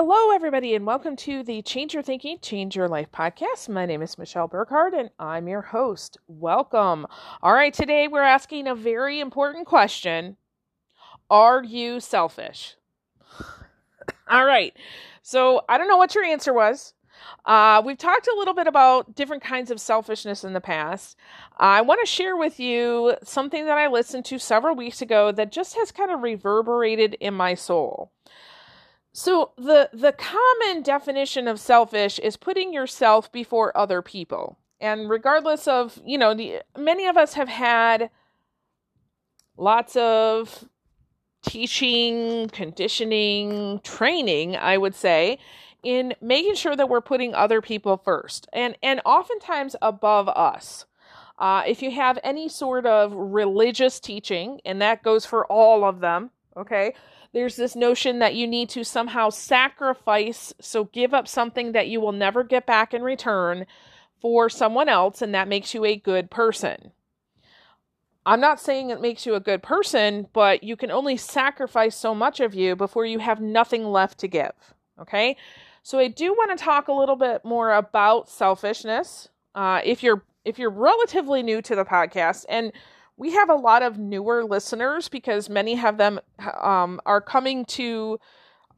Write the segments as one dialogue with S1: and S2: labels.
S1: Hello, everybody, and welcome to the Change Your Thinking, Change Your Life podcast. My name is Michelle Burkhardt, and I'm your host. Welcome. All right, today we're asking a very important question Are you selfish? All right, so I don't know what your answer was. Uh, we've talked a little bit about different kinds of selfishness in the past. I want to share with you something that I listened to several weeks ago that just has kind of reverberated in my soul. So the the common definition of selfish is putting yourself before other people. And regardless of, you know, the many of us have had lots of teaching, conditioning, training, I would say, in making sure that we're putting other people first and and oftentimes above us. Uh, if you have any sort of religious teaching, and that goes for all of them, okay, there's this notion that you need to somehow sacrifice, so give up something that you will never get back in return for someone else, and that makes you a good person. I'm not saying it makes you a good person, but you can only sacrifice so much of you before you have nothing left to give. Okay? So I do want to talk a little bit more about selfishness. Uh, if you're if you're relatively new to the podcast, and we have a lot of newer listeners because many of them um, are coming to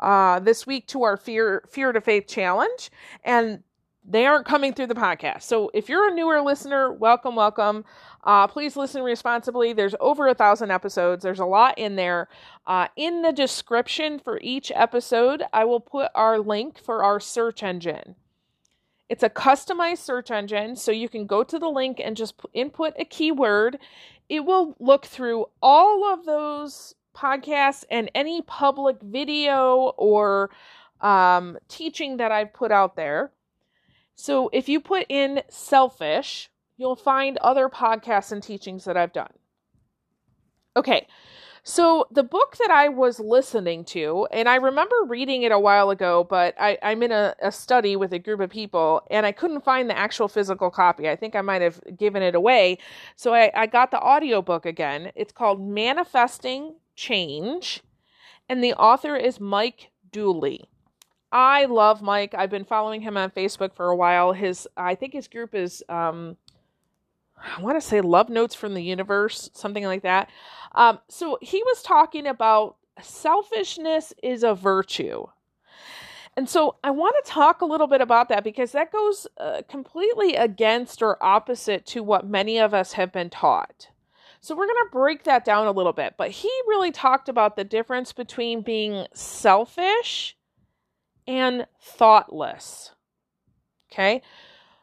S1: uh, this week to our fear fear to faith challenge and they aren't coming through the podcast. So if you're a newer listener welcome welcome. Uh, please listen responsibly. There's over a thousand episodes. There's a lot in there. Uh, in the description for each episode i will put our link for our search engine. It's a customized search engine, so you can go to the link and just input a keyword it will look through all of those podcasts and any public video or um, teaching that I've put out there. So if you put in selfish, you'll find other podcasts and teachings that I've done. Okay, so the book that I was listening to, and I remember reading it a while ago, but I, am in a, a, study with a group of people and I couldn't find the actual physical copy. I think I might have given it away. So I, I got the audiobook again. It's called Manifesting Change, and the author is Mike Dooley. I love Mike. I've been following him on Facebook for a while. His I think his group is um I want to say Love Notes from the Universe, something like that. Um, so he was talking about selfishness is a virtue. And so I want to talk a little bit about that because that goes uh, completely against or opposite to what many of us have been taught. So we're going to break that down a little bit. But he really talked about the difference between being selfish and thoughtless. Okay.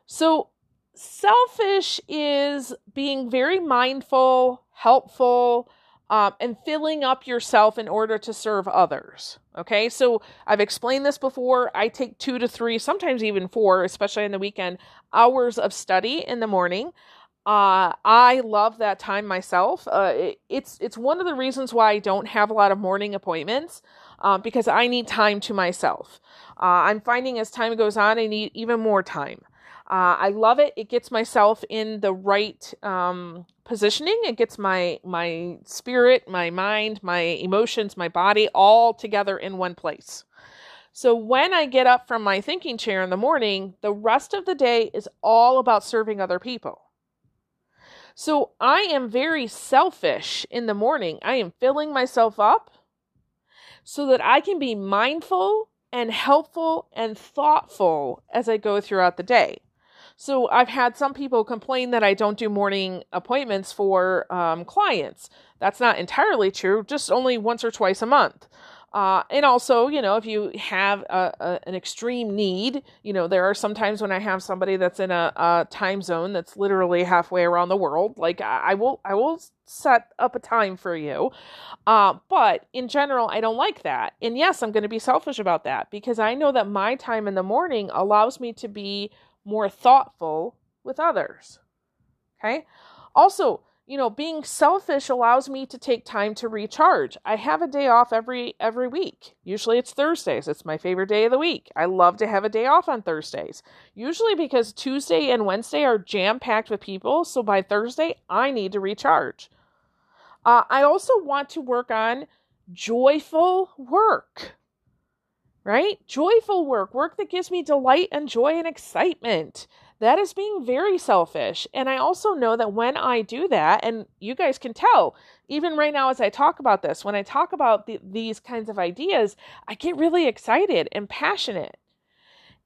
S1: So selfish is being very mindful, helpful, um, and filling up yourself in order to serve others. Okay, so I've explained this before. I take two to three, sometimes even four, especially on the weekend, hours of study in the morning. Uh, I love that time myself. Uh, it, it's it's one of the reasons why I don't have a lot of morning appointments uh, because I need time to myself. Uh, I'm finding as time goes on, I need even more time. Uh, I love it. It gets myself in the right um, positioning. It gets my my spirit, my mind, my emotions, my body all together in one place. So when I get up from my thinking chair in the morning, the rest of the day is all about serving other people. So I am very selfish in the morning. I am filling myself up so that I can be mindful and helpful and thoughtful as I go throughout the day. So I've had some people complain that I don't do morning appointments for um, clients. That's not entirely true, just only once or twice a month. Uh, and also, you know, if you have a, a, an extreme need, you know, there are some times when I have somebody that's in a, a time zone that's literally halfway around the world. Like I, I will, I will set up a time for you. Uh, but in general, I don't like that. And yes, I'm going to be selfish about that because I know that my time in the morning allows me to be more thoughtful with others. Okay. Also, you know, being selfish allows me to take time to recharge. I have a day off every every week. Usually it's Thursdays. It's my favorite day of the week. I love to have a day off on Thursdays. Usually because Tuesday and Wednesday are jam-packed with people, so by Thursday I need to recharge. Uh, I also want to work on joyful work right? Joyful work, work that gives me delight and joy and excitement. That is being very selfish. And I also know that when I do that, and you guys can tell, even right now as I talk about this, when I talk about the, these kinds of ideas, I get really excited and passionate.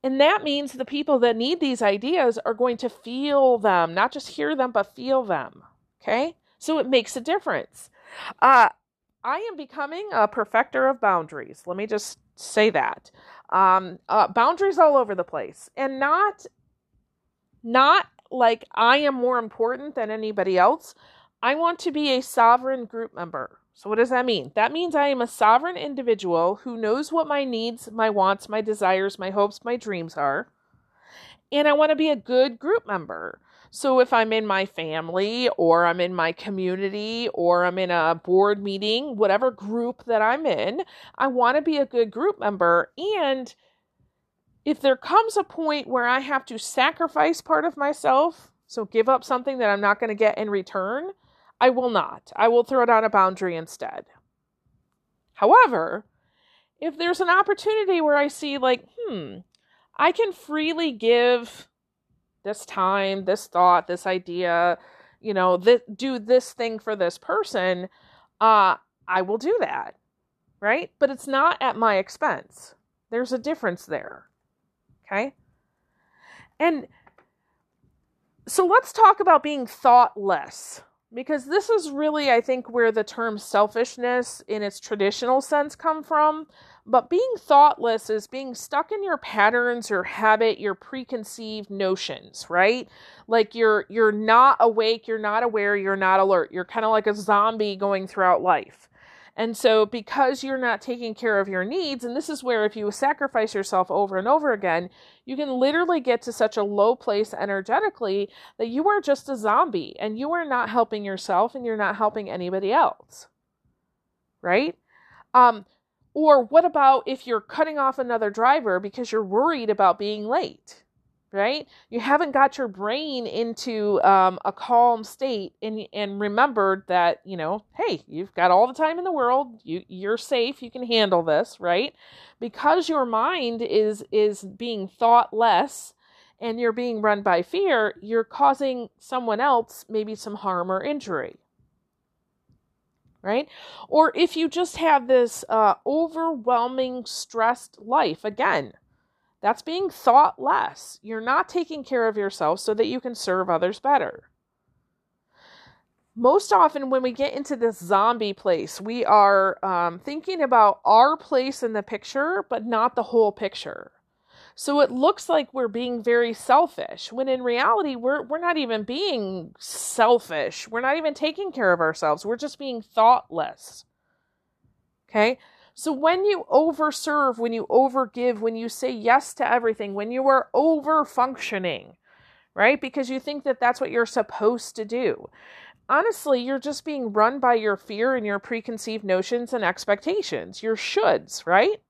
S1: And that means the people that need these ideas are going to feel them, not just hear them, but feel them. Okay? So it makes a difference. Uh, I am becoming a perfecter of boundaries. Let me just say that. Um, uh, boundaries all over the place, and not not like I am more important than anybody else. I want to be a sovereign group member. So, what does that mean? That means I am a sovereign individual who knows what my needs, my wants, my desires, my hopes, my dreams are. And I want to be a good group member. So if I'm in my family or I'm in my community or I'm in a board meeting, whatever group that I'm in, I want to be a good group member. And if there comes a point where I have to sacrifice part of myself, so give up something that I'm not going to get in return, I will not. I will throw down a boundary instead. However, if there's an opportunity where I see, like, hmm, I can freely give this time, this thought, this idea, you know, th- do this thing for this person, uh, I will do that. Right? But it's not at my expense. There's a difference there. Okay? And so let's talk about being thoughtless because this is really i think where the term selfishness in its traditional sense come from but being thoughtless is being stuck in your patterns, your habit, your preconceived notions, right? Like you're you're not awake, you're not aware, you're not alert. You're kind of like a zombie going throughout life. And so because you're not taking care of your needs, and this is where if you sacrifice yourself over and over again, you can literally get to such a low place energetically that you are just a zombie and you are not helping yourself and you're not helping anybody else. Right? Um or what about if you're cutting off another driver because you're worried about being late, right? You haven't got your brain into um, a calm state and and remembered that you know, hey, you've got all the time in the world. You you're safe. You can handle this, right? Because your mind is is being thoughtless and you're being run by fear, you're causing someone else maybe some harm or injury right? Or if you just have this uh, overwhelming, stressed life, again, that's being thoughtless. You're not taking care of yourself so that you can serve others better. Most often, when we get into this zombie place, we are um, thinking about our place in the picture, but not the whole picture. So it looks like we're being very selfish when in reality we're we're not even being selfish. We're not even taking care of ourselves. We're just being thoughtless. Okay? So when you overserve, when you overgive, when you say yes to everything, when you are over functioning, right? Because you think that that's what you're supposed to do. Honestly, you're just being run by your fear and your preconceived notions and expectations, your shoulds, right?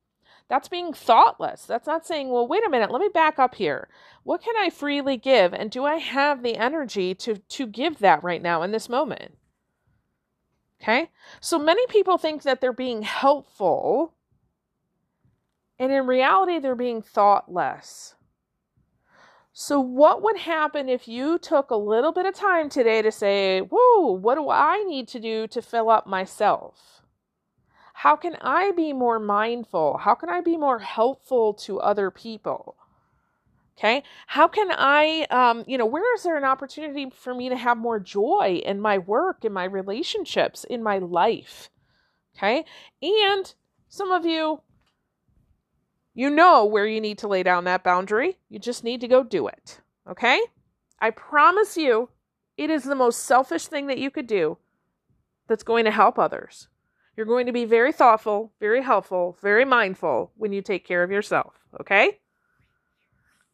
S1: That's being thoughtless. That's not saying, well, wait a minute, let me back up here. What can I freely give? And do I have the energy to, to give that right now in this moment? Okay? So many people think that they're being helpful, and in reality, they're being thoughtless. So, what would happen if you took a little bit of time today to say, Whoa, what do I need to do to fill up myself? How can I be more mindful? How can I be more helpful to other people? Okay. How can I, um, you know, where is there an opportunity for me to have more joy in my work, in my relationships, in my life? Okay. And some of you, you know where you need to lay down that boundary. You just need to go do it. Okay. I promise you, it is the most selfish thing that you could do that's going to help others. You're going to be very thoughtful, very helpful, very mindful when you take care of yourself, okay?